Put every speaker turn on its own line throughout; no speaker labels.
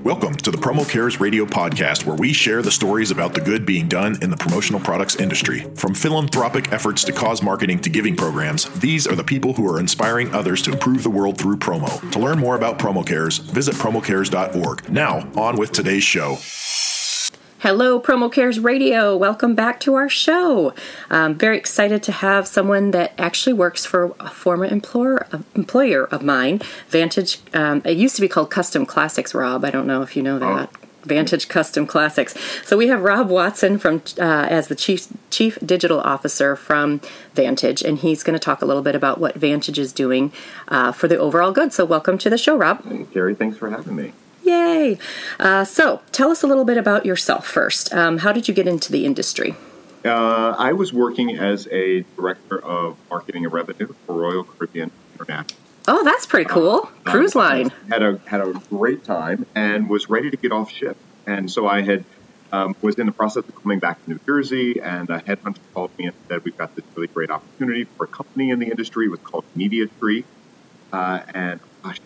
Welcome to the Promo Cares Radio podcast, where we share the stories about the good being done in the promotional products industry. From philanthropic efforts to cause marketing to giving programs, these are the people who are inspiring others to improve the world through promo. To learn more about Promo Cares, visit promocares.org. Now, on with today's show.
Hello, Promo Cares Radio. Welcome back to our show. I'm very excited to have someone that actually works for a former employer employer of mine, Vantage. Um, it used to be called Custom Classics, Rob. I don't know if you know that. Oh. Vantage Custom Classics. So we have Rob Watson from uh, as the chief chief digital officer from Vantage, and he's going to talk a little bit about what Vantage is doing uh, for the overall good. So welcome to the show, Rob.
Hey, Carrie, thanks for having me.
Yay! Uh, so, tell us a little bit about yourself first. Um, how did you get into the industry?
Uh, I was working as a director of marketing and revenue for Royal Caribbean International.
Oh, that's pretty cool. Uh, Cruise line.
Had a had a great time and was ready to get off ship. And so I had um, was in the process of coming back to New Jersey, and a headhunter called me and said, "We've got this really great opportunity for a company in the industry. It was called Media Tree, uh, and gosh,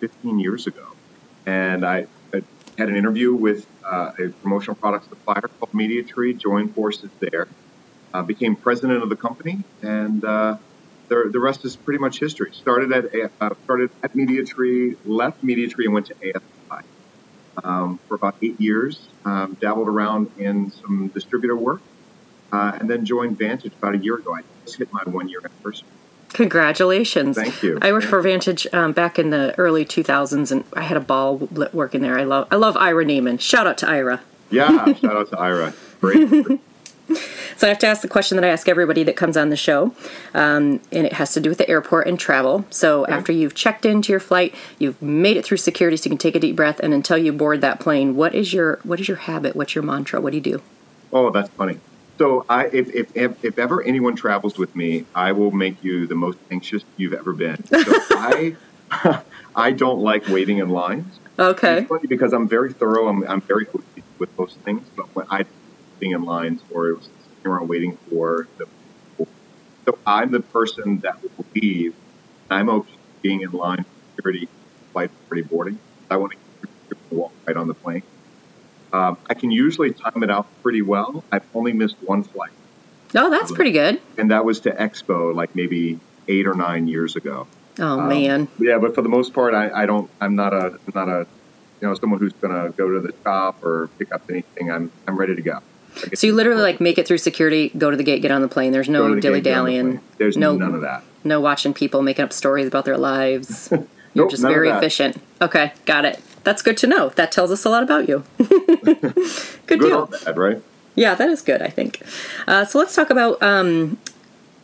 15 years ago." And I, I had an interview with uh, a promotional product supplier called MediaTree, joined forces there, uh, became president of the company, and uh, the, the rest is pretty much history. Started at uh, started at MediaTree, left MediaTree, and went to ASI um, for about eight years. Um, dabbled around in some distributor work, uh, and then joined Vantage about a year ago. I just hit my one year anniversary.
Congratulations!
Thank you.
I worked for Vantage um, back in the early 2000s, and I had a ball working there. I love I love Ira Neaman. Shout out to Ira.
Yeah, shout out to Ira. Great.
so I have to ask the question that I ask everybody that comes on the show, um, and it has to do with the airport and travel. So okay. after you've checked into your flight, you've made it through security, so you can take a deep breath, and until you board that plane, what is your what is your habit? What's your mantra? What do you do?
Oh, that's funny. So I, if, if, if, ever anyone travels with me, I will make you the most anxious you've ever been. So I, I don't like waiting in lines.
Okay.
It's funny because I'm very thorough. I'm, I'm very with most things, but when I being in lines or it was sitting around waiting for the so I'm the person that will leave. I'm okay being in line for security, flight security boarding. I want to walk right on the plane. Um, I can usually time it out pretty well. I've only missed one flight.
Oh, that's pretty good.
And that was to Expo, like maybe eight or nine years ago.
Oh um, man.
Yeah, but for the most part, I, I don't. I'm not a I'm not a you know someone who's going to go to the shop or pick up anything. I'm I'm ready to go.
So you literally like make it through security, go to the gate, get on the plane. There's no dilly dallying.
The There's no none of that.
No watching people making up stories about their lives. You're nope, just very efficient. Okay, got it. That's good to know. That tells us a lot about you. good,
good deal. Bad, right?
Yeah, that is good, I think. Uh, so let's talk about um,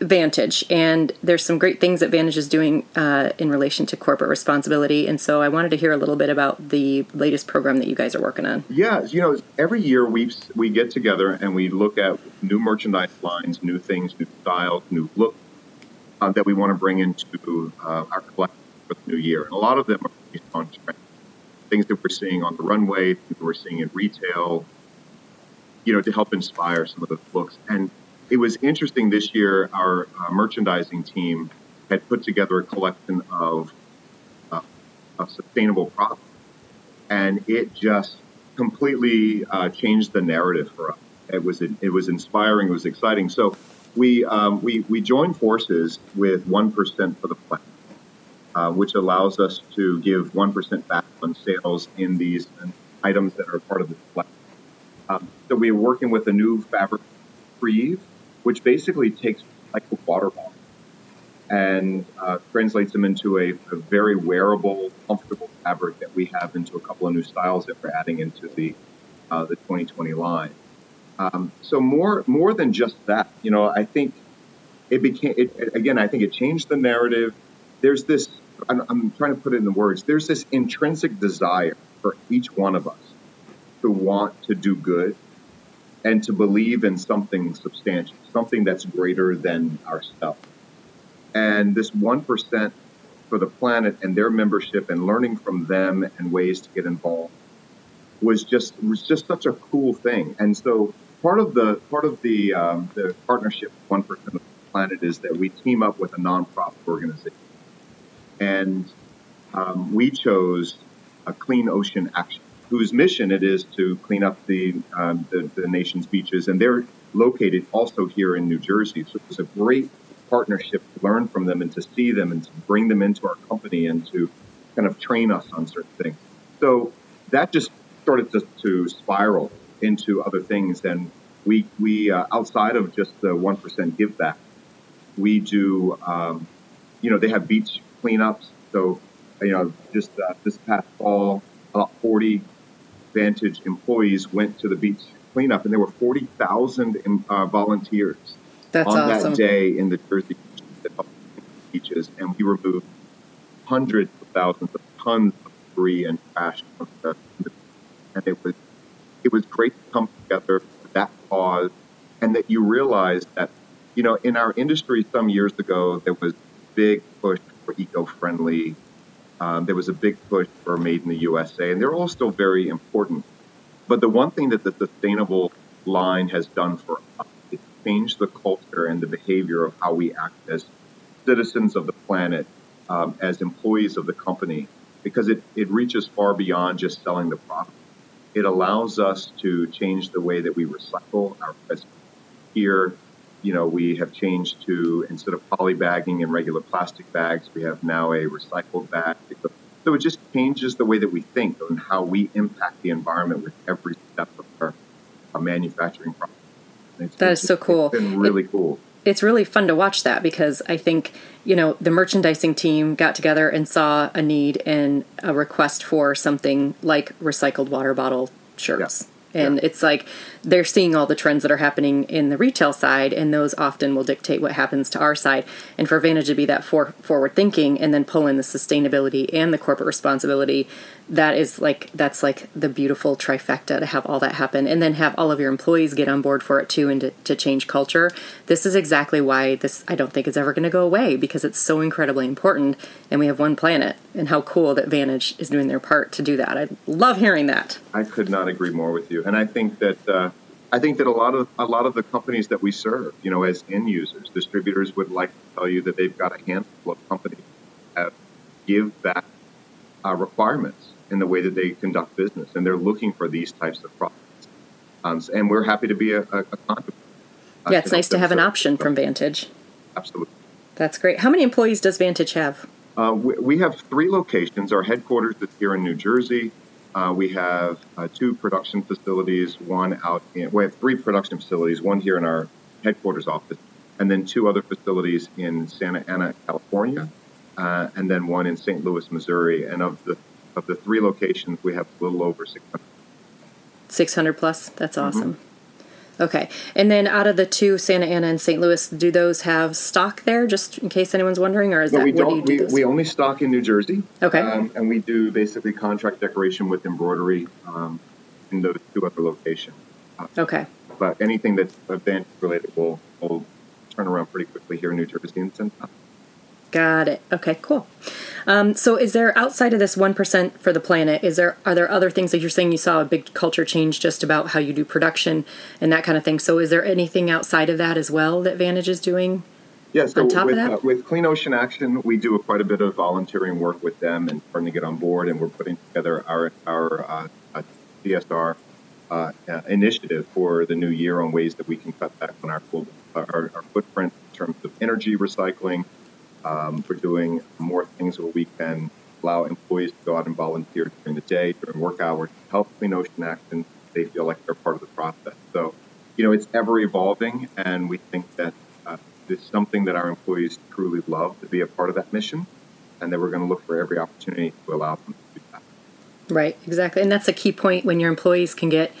Vantage. And there's some great things that Vantage is doing uh, in relation to corporate responsibility. And so I wanted to hear a little bit about the latest program that you guys are working on.
Yeah, you know, every year we we get together and we look at new merchandise lines, new things, new styles, new look uh, that we want to bring into uh, our collection for the new year. And a lot of them are based on trends things that we're seeing on the runway, things that we're seeing in retail, you know, to help inspire some of the looks. And it was interesting this year, our uh, merchandising team had put together a collection of, uh, of sustainable products. And it just completely uh, changed the narrative for us. It was, it was inspiring, it was exciting. So we, um, we, we joined forces with 1% for the planet uh, which allows us to give 1% back on sales in these items that are part of the collection. Um, so we are working with a new fabric Repreve, which basically takes like a water bottle and uh, translates them into a, a, very wearable, comfortable fabric that we have into a couple of new styles that we're adding into the uh, the 2020 line. Um, so more more than just that, you know, I think it became it, again. I think it changed the narrative. There's this I'm, I'm trying to put it in the words. There's this intrinsic desire for each one of us to want to do good and to believe in something substantial, something that's greater than ourselves. And this 1% for the planet and their membership and learning from them and ways to get involved was just was just such a cool thing. And so part of the part of the um, the partnership, one percent of the planet, is that we team up with a nonprofit organization and um, we chose a Clean Ocean Action. whose mission it is to clean up the, um, the, the nation's beaches, and they're located also here in New Jersey. So it was a great partnership to learn from them and to see them and to bring them into our company and to kind of train us on certain things. So that just started to, to spiral into other things. And we, we uh, outside of just the 1% give back, we do, um, you know, they have beach cleanups. So, you know, just uh, this past fall, about 40 Vantage employees went to the beach cleanup, and there were 40,000 um, uh, volunteers
That's
on
awesome.
that day in the Jersey beaches, and we removed hundreds of thousands of tons of debris and trash from the, and it was it was great to come together for that cause, and that you realize that you know in our industry some years ago there was big push for eco-friendly. Um, there was a big push for made in the USA, and they're all still very important. But the one thing that the sustainable line has done for us is change the culture and the behavior of how we act as citizens of the planet, um, as employees of the company, because it, it reaches far beyond just selling the product. It allows us to change the way that we recycle our here. You know, we have changed to instead of poly bagging and regular plastic bags, we have now a recycled bag. So it just changes the way that we think and how we impact the environment with every step of our, our manufacturing process.
It's, that is so cool.
It's been really
it,
cool.
It's really fun to watch that because I think, you know, the merchandising team got together and saw a need and a request for something like recycled water bottle shirts. Yeah and yeah. it's like they're seeing all the trends that are happening in the retail side and those often will dictate what happens to our side and for vantage to be that for, forward thinking and then pull in the sustainability and the corporate responsibility that is like that's like the beautiful trifecta to have all that happen and then have all of your employees get on board for it too and to, to change culture. This is exactly why this i don't think is ever going to go away because it's so incredibly important and we have one planet and how cool that vantage is doing their part to do that. I love hearing that.
I could not agree more with you. And i think that uh, I think that a lot of a lot of the companies that we serve, you know, as end users, distributors would like to tell you that they've got a handful of companies that give back uh, requirements in the way that they conduct business, and they're looking for these types of products. Um, and we're happy to be a, a.
Uh, yeah, it's to nice to have an option from Vantage.
Absolutely.
That's great. How many employees does Vantage have?
Uh, we, we, have three locations. Our headquarters is here in New Jersey. Uh, we have uh, two production facilities, one out in, we have three production facilities, one here in our headquarters office, and then two other facilities in Santa Ana, California, uh, and then one in St. Louis, Missouri. And of the of the three locations, we have a little over 600.
600 plus? That's mm-hmm. awesome. Mm-hmm. Okay. And then out of the two, Santa Ana and St. Louis, do those have stock there, just in case anyone's wondering? Or is no, that
we
don't,
do, we, we, only stock in New Jersey.
Okay.
Um, and we do basically contract decoration with embroidery um, in those two other locations.
Okay.
But anything that's event related will will turn around pretty quickly here in New Jersey and Santa Ana.
Got it. Okay, cool. Um, so, is there outside of this one percent for the planet? Is there are there other things that you're saying you saw a big culture change just about how you do production and that kind of thing? So, is there anything outside of that as well that Vantage is doing?
Yeah, so with, uh, with Clean Ocean Action, we do a, quite a bit of volunteering work with them and starting to get on board, and we're putting together our our uh, CSR uh, initiative for the new year on ways that we can cut back on our, our, our footprint in terms of energy recycling um, we're doing more things where we can allow employees to go out and volunteer during the day, during work hours, to help Clean Ocean Action. They feel like they're part of the process. So, you know, it's ever evolving, and we think that uh, it's something that our employees truly love to be a part of that mission, and that we're going to look for every opportunity to allow them to do that.
Right, exactly. And that's a key point when your employees can get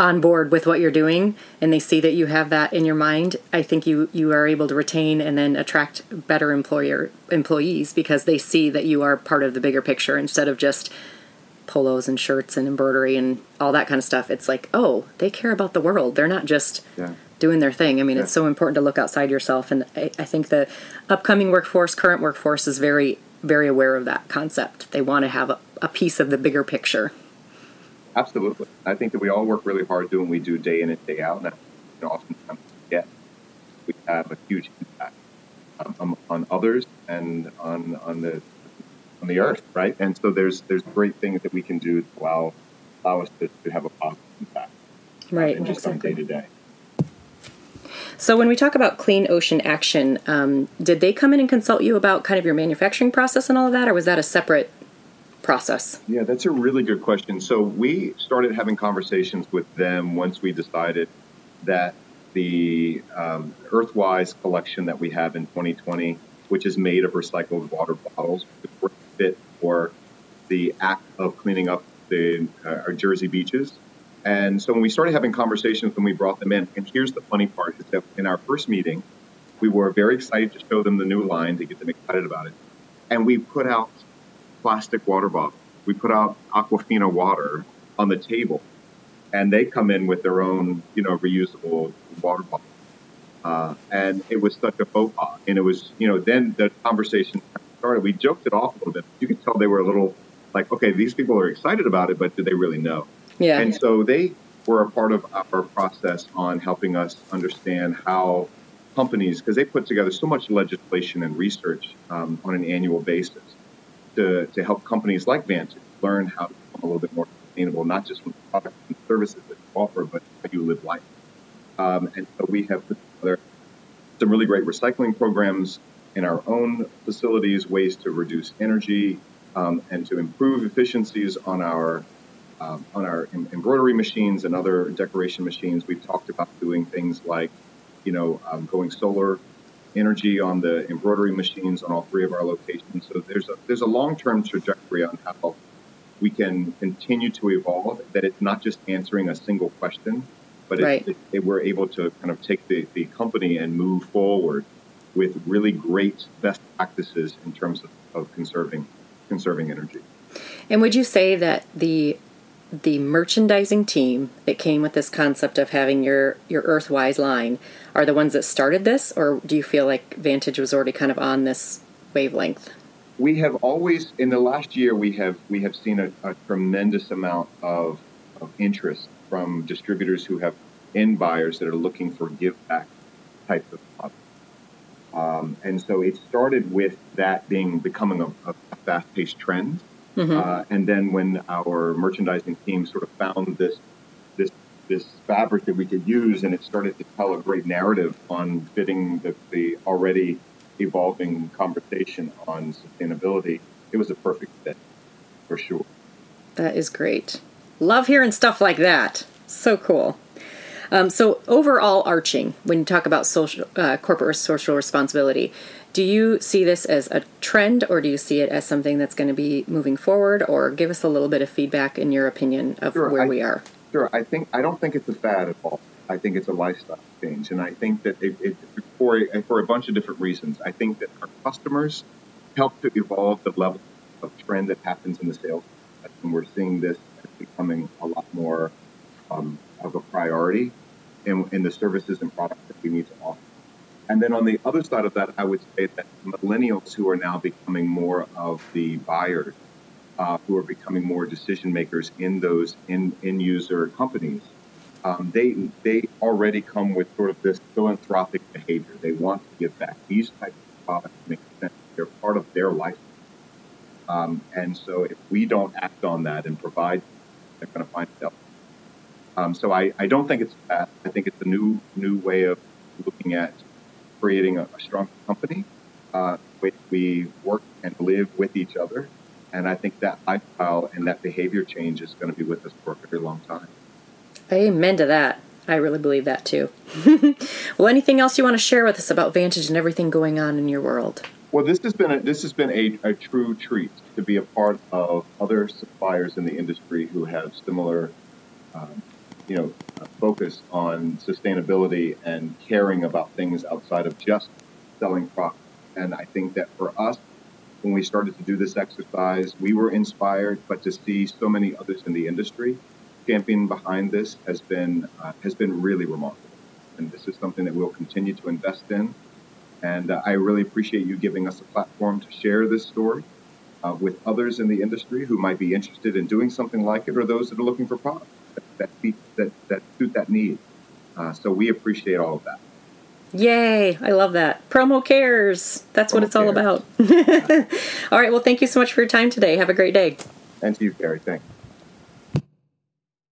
on board with what you're doing and they see that you have that in your mind, I think you you are able to retain and then attract better employer employees because they see that you are part of the bigger picture instead of just polos and shirts and embroidery and all that kind of stuff. It's like, oh, they care about the world. They're not just yeah. doing their thing. I mean, yeah. it's so important to look outside yourself. And I, I, think the upcoming workforce, current workforce, is very, very aware of that concept. They want to have a, a piece of the bigger picture.
Absolutely. I think that we all work really hard doing what we do day in and day out. And you know, oftentimes yeah, we have a huge impact um, on others and on on the on the earth, right? And so there's there's great things that we can do to allow allow us to, to have a positive impact.
Right.
And just on day
exactly.
to day.
So when we talk about Clean Ocean Action, um, did they come in and consult you about kind of your manufacturing process and all of that, or was that a separate process?
Yeah, that's a really good question. So we started having conversations with them once we decided that the um, Earthwise collection that we have in 2020, which is made of recycled water bottles, would fit for the act of cleaning up the uh, our Jersey beaches. And so when we started having conversations when we brought them in, and here's the funny part is that in our first meeting, we were very excited to show them the new line to get them excited about it. And we put out plastic water bottle. We put out Aquafina water on the table, and they come in with their own, you know, reusable water bottle. Uh, and it was such a faux pas. And it was, you know, then the conversation started. We joked it off a little bit. You could tell they were a little like, okay, these people are excited about it, but do they really know?
Yeah.
And so they were a part of our process on helping us understand how companies, because they put together so much legislation and research um, on an annual basis to, to help companies like Vantage learn how to become a little bit more sustainable, not just from the products and services that you offer, but how you live life. Um, and so we have put together some really great recycling programs in our own facilities, ways to reduce energy um, and to improve efficiencies on our um, on our em- embroidery machines and other decoration machines. We've talked about doing things like, you know, um, going solar energy on the embroidery machines on all three of our locations. So there's a there's a long term trajectory on how we can continue to evolve. That it's not just answering a single question, but
Right.
it, it, it- we're able to kind of take the, the company and move forward with really great best practices in terms of, of conserving conserving energy.
And would you say that the the merchandising team that came with this concept of having your your Earthwise line are the ones that started this, or do you feel like Vantage was already kind of on this wavelength?
we have always in the last year we have we have seen a, a tremendous amount of, of interest from distributors who have end buyers that are looking for give back types of products. Um, and so it started with that being becoming a, a fast paced trend. Uh, and then when our merchandising team sort of found this this this fabric that we could use, and it started to tell a great narrative on fitting the, the already evolving conversation on sustainability. It was a perfect fit, for sure.
That is great. Love hearing stuff like that. So cool. Um, so overall, arching when you talk about social, uh, corporate social responsibility, do you see this as a trend, or do you see it as something that's going to be moving forward? Or give us a little bit of feedback in your opinion of
Sure,
where
I-
we are.
Sure, I think I don't think it's a fad at all. I think it's a lifestyle change, and I think that it, it for a, for a bunch of different reasons. I think that our customers help to evolve the level of trend that happens in the sales, and we're seeing this becoming a lot more um, of a priority in, in the services and products that we need to offer. And then on the other side of that, I would say that millennials who are now becoming more of the buyers uh, who are becoming more decision makers in those in, in user companies, um, they they already come with sort of this philanthropic behavior. They want to give back. These types of products make sense. They're part of their life. Um, and so if we don't act on that and provide, they're going to find it out. Um, so I, I don't think it's that. I think it's a new new way of looking at creating a, a strong company. Uh, which we work and live with each other. And I think that lifestyle and that behavior change is going to be with us for a very long time.
Amen to that. I really believe that too. well, anything else you want to share with us about Vantage and everything going on in your world?
Well, this has been a, this has been a, a true treat to be a part of other suppliers in the industry who have similar, um, you know, focus on sustainability and caring about things outside of just selling products. And I think that for us, when we started to do this exercise, we were inspired, but to see so many others in the industry champion behind this has been uh, has been really remarkable. And this is something that we'll continue to invest in. And uh, I really appreciate you giving us a platform to share this story uh, with others in the industry who might be interested in doing something like it, or those that are looking for products that that, feed, that, that suit that need. Uh, so we appreciate all of that.
Yay! I love that. Promo cares. That's what
Promo
it's all about. all right. Well, thank you so much for your time today. Have a great day.
And to you, Gary. Thanks.